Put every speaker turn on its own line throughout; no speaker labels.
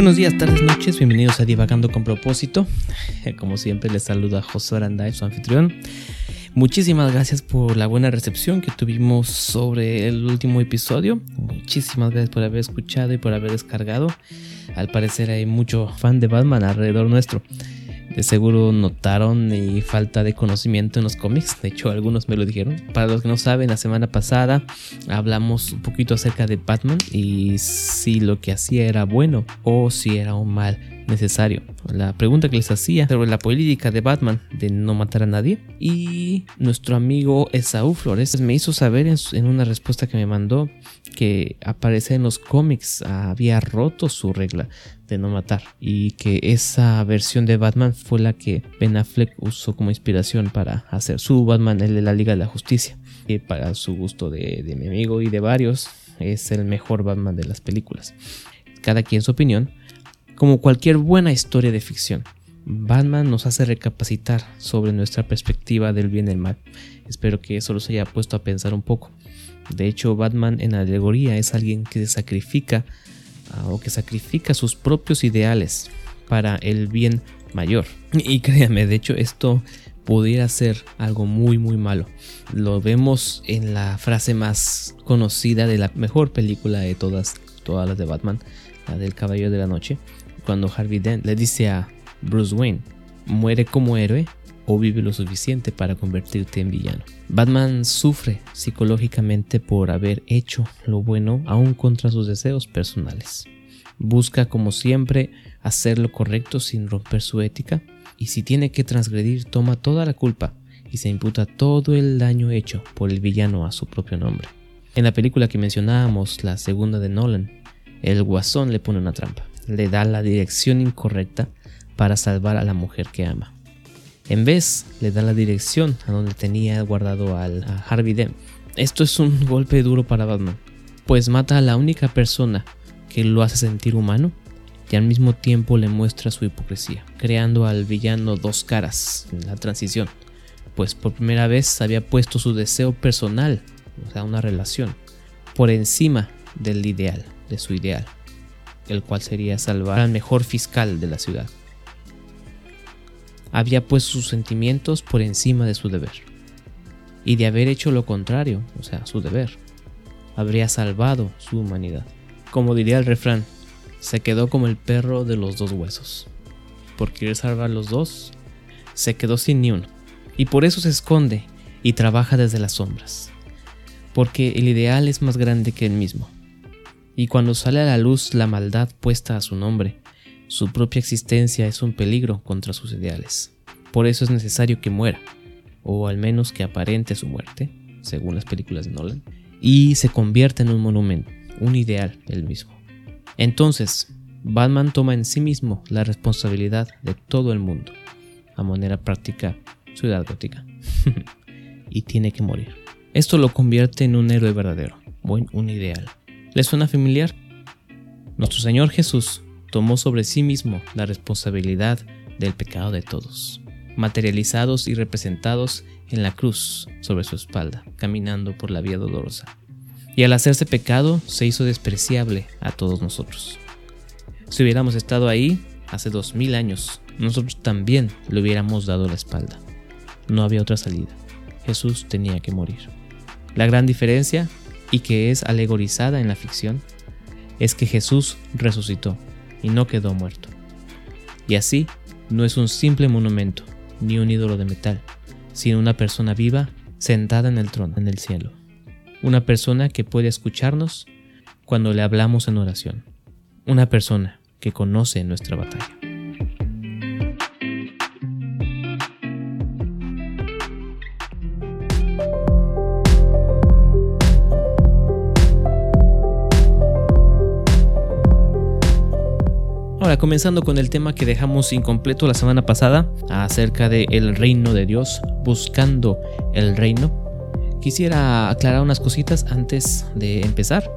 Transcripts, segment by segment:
Buenos días, tardes, noches, bienvenidos a Divagando con propósito. Como siempre les saluda José Aranday, su anfitrión. Muchísimas gracias por la buena recepción que tuvimos sobre el último episodio. Muchísimas gracias por haber escuchado y por haber descargado. Al parecer hay mucho fan de Batman alrededor nuestro. De seguro notaron mi falta de conocimiento en los cómics. De hecho, algunos me lo dijeron. Para los que no saben, la semana pasada hablamos un poquito acerca de Batman y si lo que hacía era bueno o si era un mal necesario. La pregunta que les hacía sobre la política de Batman de no matar a nadie. Y nuestro amigo Esaú Flores me hizo saber en, una respuesta que me mandó que aparece en los cómics había roto su regla de no matar y que esa versión de Batman fue la que Ben Affleck usó como inspiración para hacer su Batman el de la Liga de la Justicia que para su gusto de, de mi amigo y de varios es el mejor Batman de las películas cada quien su opinión como cualquier buena historia de ficción, Batman nos hace recapacitar sobre nuestra perspectiva del bien y el mal. Espero que eso los haya puesto a pensar un poco. De hecho, Batman en alegoría es alguien que se sacrifica ah, o que sacrifica sus propios ideales para el bien mayor. Y créanme, de hecho, esto pudiera ser algo muy muy malo. Lo vemos en la frase más conocida de la mejor película de todas, todas las de Batman, la del Caballero de la Noche, cuando Harvey Dent le dice a Bruce Wayne, muere como héroe o vive lo suficiente para convertirte en villano. Batman sufre psicológicamente por haber hecho lo bueno aún contra sus deseos personales. Busca como siempre hacer lo correcto sin romper su ética y si tiene que transgredir toma toda la culpa y se imputa todo el daño hecho por el villano a su propio nombre. En la película que mencionábamos, la segunda de Nolan, el guasón le pone una trampa le da la dirección incorrecta para salvar a la mujer que ama. En vez, le da la dirección a donde tenía guardado al, a Harvey Dent. Esto es un golpe duro para Batman, pues mata a la única persona que lo hace sentir humano y al mismo tiempo le muestra su hipocresía, creando al villano dos caras en la transición, pues por primera vez había puesto su deseo personal, o sea, una relación, por encima del ideal, de su ideal el cual sería salvar al mejor fiscal de la ciudad. Había puesto sus sentimientos por encima de su deber. Y de haber hecho lo contrario, o sea, su deber, habría salvado su humanidad. Como diría el refrán, se quedó como el perro de los dos huesos. Por querer salvar los dos, se quedó sin ni uno. Y por eso se esconde y trabaja desde las sombras. Porque el ideal es más grande que él mismo y cuando sale a la luz la maldad puesta a su nombre, su propia existencia es un peligro contra sus ideales. Por eso es necesario que muera, o al menos que aparente su muerte, según las películas de Nolan, y se convierta en un monumento, un ideal él mismo. Entonces, Batman toma en sí mismo la responsabilidad de todo el mundo, a manera práctica, ciudad gótica, y tiene que morir. Esto lo convierte en un héroe verdadero, o en un ideal. ¿Les suena familiar? Nuestro Señor Jesús tomó sobre sí mismo la responsabilidad del pecado de todos, materializados y representados en la cruz sobre su espalda, caminando por la vía dolorosa. Y al hacerse pecado se hizo despreciable a todos nosotros. Si hubiéramos estado ahí hace dos mil años, nosotros también le hubiéramos dado la espalda. No había otra salida. Jesús tenía que morir. La gran diferencia y que es alegorizada en la ficción, es que Jesús resucitó y no quedó muerto. Y así no es un simple monumento ni un ídolo de metal, sino una persona viva sentada en el trono en el cielo. Una persona que puede escucharnos cuando le hablamos en oración. Una persona que conoce nuestra batalla. Comenzando con el tema que dejamos incompleto la semana pasada acerca de el reino de Dios, buscando el reino. Quisiera aclarar unas cositas antes de empezar.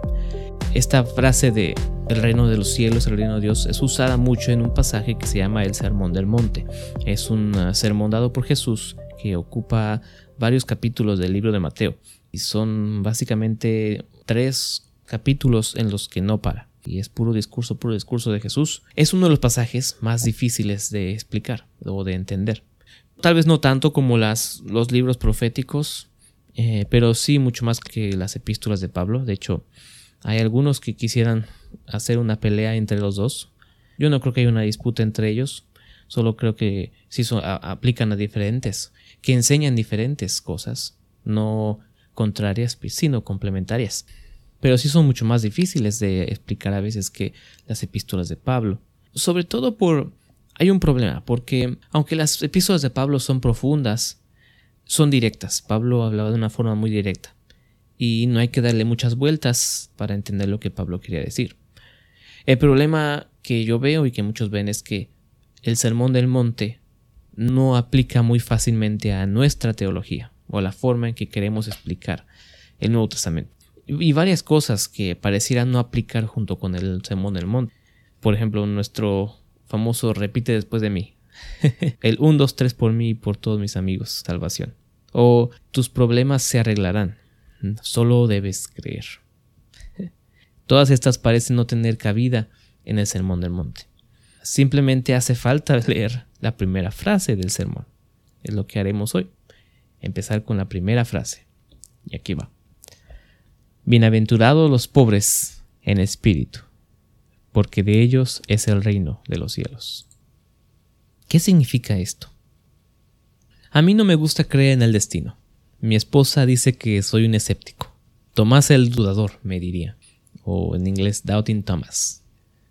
Esta frase de el reino de los cielos, el reino de Dios, es usada mucho en un pasaje que se llama el Sermón del Monte. Es un uh, sermón dado por Jesús que ocupa varios capítulos del libro de Mateo y son básicamente tres capítulos en los que no para y es puro discurso, puro discurso de Jesús, es uno de los pasajes más difíciles de explicar o de entender. Tal vez no tanto como los libros proféticos, eh, pero sí mucho más que las epístolas de Pablo. De hecho, hay algunos que quisieran hacer una pelea entre los dos. Yo no creo que haya una disputa entre ellos, solo creo que sí aplican a diferentes, que enseñan diferentes cosas, no contrarias, sino complementarias pero sí son mucho más difíciles de explicar a veces que las epístolas de Pablo. Sobre todo por... Hay un problema, porque aunque las epístolas de Pablo son profundas, son directas. Pablo hablaba de una forma muy directa. Y no hay que darle muchas vueltas para entender lo que Pablo quería decir. El problema que yo veo y que muchos ven es que el Sermón del Monte no aplica muy fácilmente a nuestra teología o la forma en que queremos explicar el Nuevo Testamento y varias cosas que parecieran no aplicar junto con el Sermón del Monte. Por ejemplo, nuestro famoso repite después de mí. el 1, 2, 3 por mí y por todos mis amigos, salvación. O tus problemas se arreglarán. Solo debes creer. Todas estas parecen no tener cabida en el Sermón del Monte. Simplemente hace falta leer la primera frase del sermón. Es lo que haremos hoy. Empezar con la primera frase. Y aquí va. Bienaventurados los pobres en espíritu, porque de ellos es el reino de los cielos. ¿Qué significa esto? A mí no me gusta creer en el destino. Mi esposa dice que soy un escéptico. Tomás el dudador, me diría, o en inglés Doubting Thomas.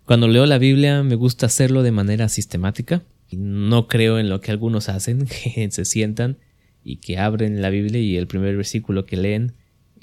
Cuando leo la Biblia me gusta hacerlo de manera sistemática. No creo en lo que algunos hacen, que se sientan y que abren la Biblia y el primer versículo que leen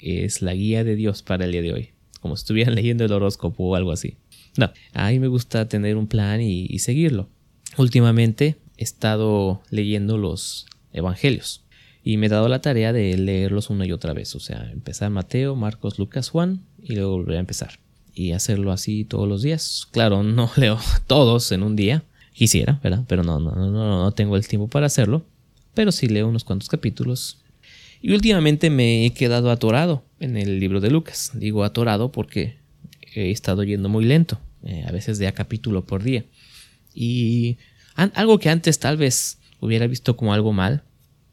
es la guía de Dios para el día de hoy, como si estuvieran leyendo el horóscopo o algo así. No, a mí me gusta tener un plan y, seguirlo. Últimamente he estado leyendo los evangelios y me he dado la tarea de leerlos una y otra vez, o sea, empezar Mateo, Marcos, Lucas, Juan y luego volver a empezar y hacerlo así todos los días. Claro, no leo todos en un día, quisiera, ¿verdad? Pero no, no, no, no, no tengo el tiempo para hacerlo, pero sí leo unos cuantos capítulos y últimamente me he quedado atorado en el libro de Lucas. Digo atorado porque he estado yendo muy lento, eh, a veces de a capítulo por día. Y algo que antes tal vez hubiera visto como algo mal,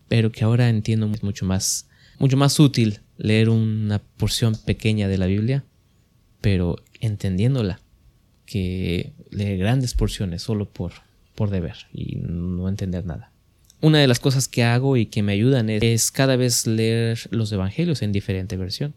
pero que ahora entiendo mucho más, mucho más útil leer una porción pequeña de la Biblia, pero entendiéndola, que leer grandes porciones solo por, por deber y no entender nada. Una de las cosas que hago y que me ayudan es, cada vez leer los evangelios en diferente versión,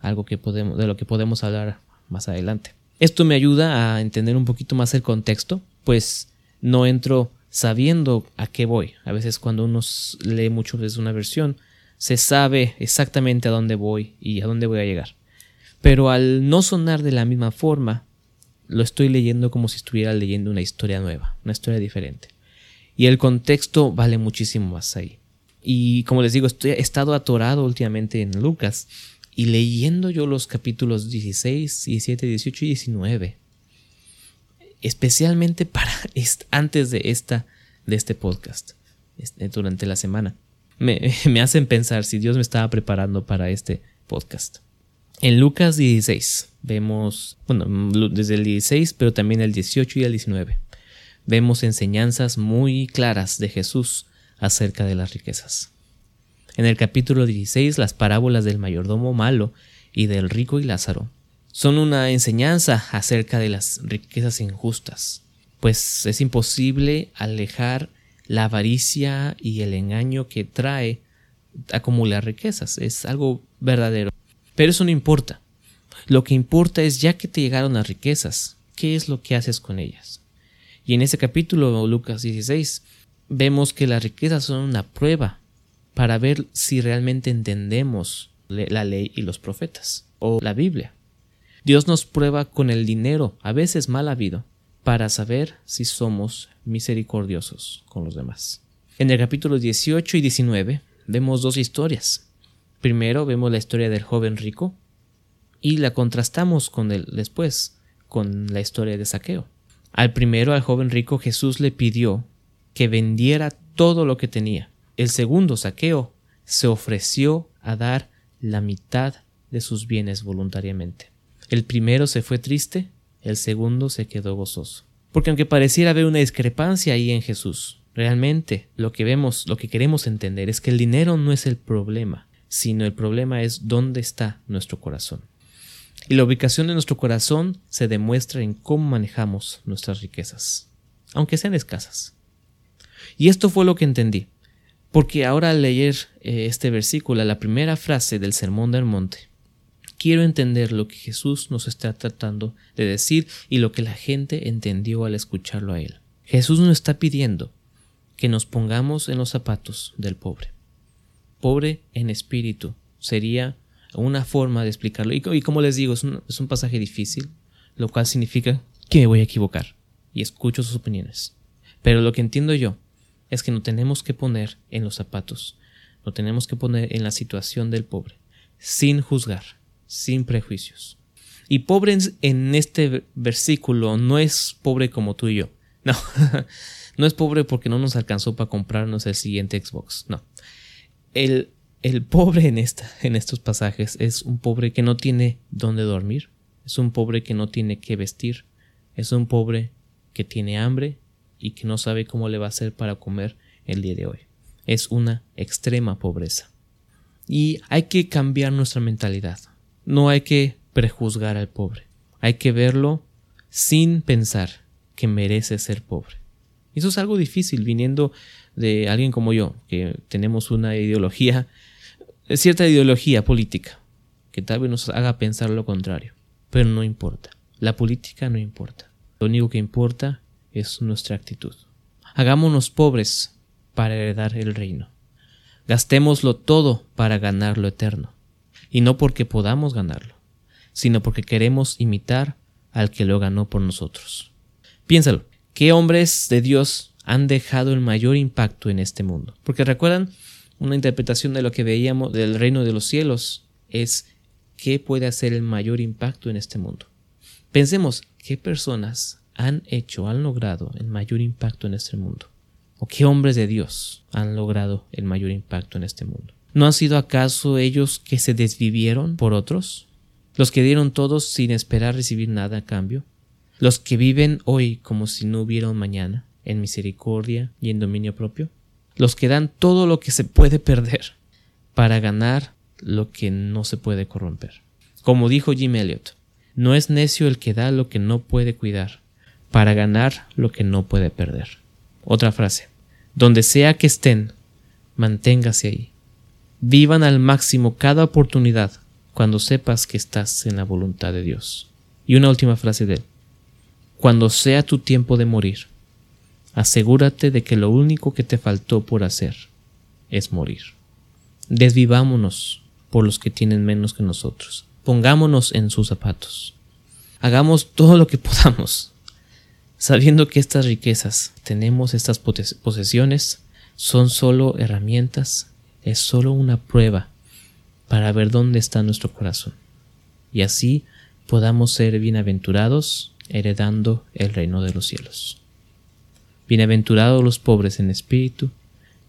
algo que de lo que podemos hablar más adelante. Esto me ayuda a entender un poquito más el contexto, pues no entro sabiendo a qué voy. A veces cuando uno lee mucho desde una versión, se sabe exactamente a dónde voy y a dónde voy a llegar. Pero al no sonar de la misma forma, lo estoy leyendo como si estuviera leyendo una historia nueva, una historia diferente. Y el contexto vale muchísimo más ahí. Y como les digo, estoy, he estado atorado últimamente en Lucas y leyendo yo los capítulos 16, 17, 18 y 19. Especialmente para antes de, esta, de este podcast, este, durante la semana. Me, me hacen pensar si Dios me estaba preparando para este podcast. En Lucas 16 vemos, bueno, desde el 16, pero también el 18 y el 19 vemos enseñanzas muy claras de Jesús acerca de las riquezas. En el capítulo 16, las parábolas del mayordomo malo y del rico y Lázaro son una enseñanza acerca de las riquezas injustas, pues es imposible alejar la avaricia y el engaño que trae acumular riquezas, es algo verdadero. Pero eso no importa. Lo que importa es ya que te llegaron las riquezas, ¿qué es lo que haces con ellas? Y en ese capítulo, Lucas 16, vemos que las riquezas son una prueba para ver si realmente entendemos la ley y los profetas o la Biblia. Dios nos prueba con el dinero, a veces mal habido, para saber si somos misericordiosos con los demás. En el capítulo 18 y 19 vemos dos historias. Primero vemos la historia del joven rico y la contrastamos con el después con la historia de Saqueo. Al primero, al joven rico, Jesús le pidió que vendiera todo lo que tenía. El segundo, Saqueo, se ofreció a dar la mitad de sus bienes voluntariamente. El primero se fue triste el segundo se quedó gozoso. Porque aunque pareciera haber una discrepancia ahí en Jesús, realmente lo que vemos, lo que queremos entender es que el dinero no es el problema, sino el problema es dónde está nuestro corazón. Y la ubicación de nuestro corazón se demuestra en cómo manejamos nuestras riquezas, aunque sean escasas. Y esto fue lo que entendí, porque ahora al leer eh, este versículo, la primera frase del Sermón del Monte, quiero entender lo que Jesús nos está tratando de decir y lo que la gente entendió al escucharlo a él. Jesús nos está pidiendo que nos pongamos en los zapatos del pobre. Pobre en espíritu sería una forma de explicarlo. Y, como les digo, es un, es un pasaje difícil, lo cual significa que me voy a equivocar y escucho sus opiniones. Pero lo que entiendo yo es que nos tenemos que poner en los zapatos, nos tenemos que poner en la situación del pobre, sin juzgar, sin prejuicios. Y pobre en este versículo no es pobre como tú y yo. No, no es pobre porque no nos alcanzó para comprarnos el siguiente Xbox. No. El, el pobre en, esta, en estos pasajes es un pobre que no tiene dónde dormir, es un pobre que no tiene qué vestir, es un pobre que tiene hambre y que no sabe cómo le va a hacer para comer el día de hoy. Es una extrema pobreza. Y hay que cambiar nuestra mentalidad. No hay que prejuzgar al pobre. Hay que verlo sin pensar que merece ser pobre. Eso es algo difícil viniendo de alguien como yo, que tenemos una ideología, cierta ideología política, que tal vez nos haga pensar lo contrario. Pero no importa. La política no importa. Lo único que importa es nuestra actitud. Hagámonos pobres para heredar el reino. Gastémoslo todo para ganar lo eterno. Y no porque podamos ganarlo, sino porque queremos imitar al que lo ganó por nosotros. Piénsalo, ¿qué hombres de Dios han dejado el mayor impacto en este mundo? Porque recuerdan, una interpretación de lo que veíamos del reino de los cielos es qué puede hacer el mayor impacto en este mundo. Pensemos qué personas han hecho, han logrado el mayor impacto en este mundo? ¿O qué hombres de Dios han logrado el mayor impacto en este mundo? ¿No han sido acaso ellos que se desvivieron por otros? ¿Los que dieron todos sin esperar recibir nada a cambio? ¿Los que viven hoy como si no hubiera mañana, en misericordia y en dominio propio? ¿Los que dan todo lo que se puede perder para ganar lo que no se puede corromper? Como dijo Jim Elliot, no es necio el que da lo que no puede cuidar, para ganar lo que no puede perder. Otra frase. Donde sea que estén, manténgase ahí. Vivan al máximo cada oportunidad cuando sepas que estás en la voluntad de Dios. Y una última frase de él. Cuando sea tu tiempo de morir, asegúrate de que lo único que te faltó por hacer es morir. Desvivámonos por los que tienen menos que nosotros. Pongámonos en sus zapatos. Hagamos todo lo que podamos sabiendo que estas riquezas, tenemos estas posesiones, son solo herramientas, es solo una prueba para ver dónde está nuestro corazón. Y así podamos ser bienaventurados heredando el reino de los cielos. Bienaventurados los pobres en espíritu,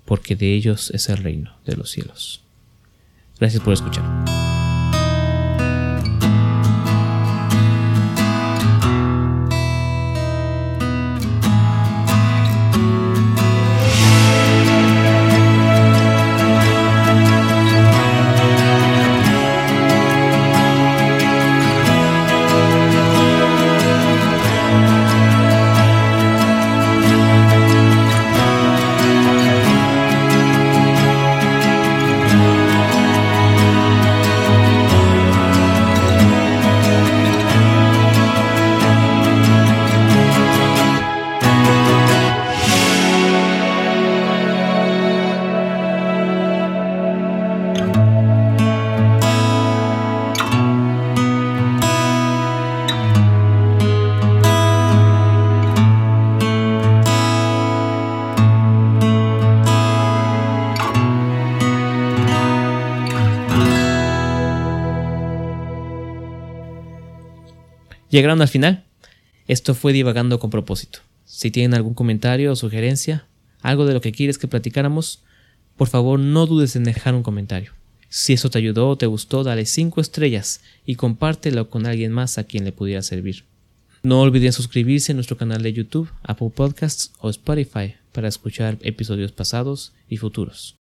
porque de ellos es el reino de los cielos. Gracias por escuchar. Llegaron al final. Esto fue divagando con propósito. Si tienen algún comentario o sugerencia, algo de lo que quieres que platicáramos, por favor no dudes en dejar un comentario. Si eso te ayudó o te gustó, dale 5 estrellas y compártelo con alguien más a quien le pudiera servir. No olviden suscribirse a nuestro canal de YouTube, Apple Podcasts o Spotify para escuchar episodios pasados y futuros.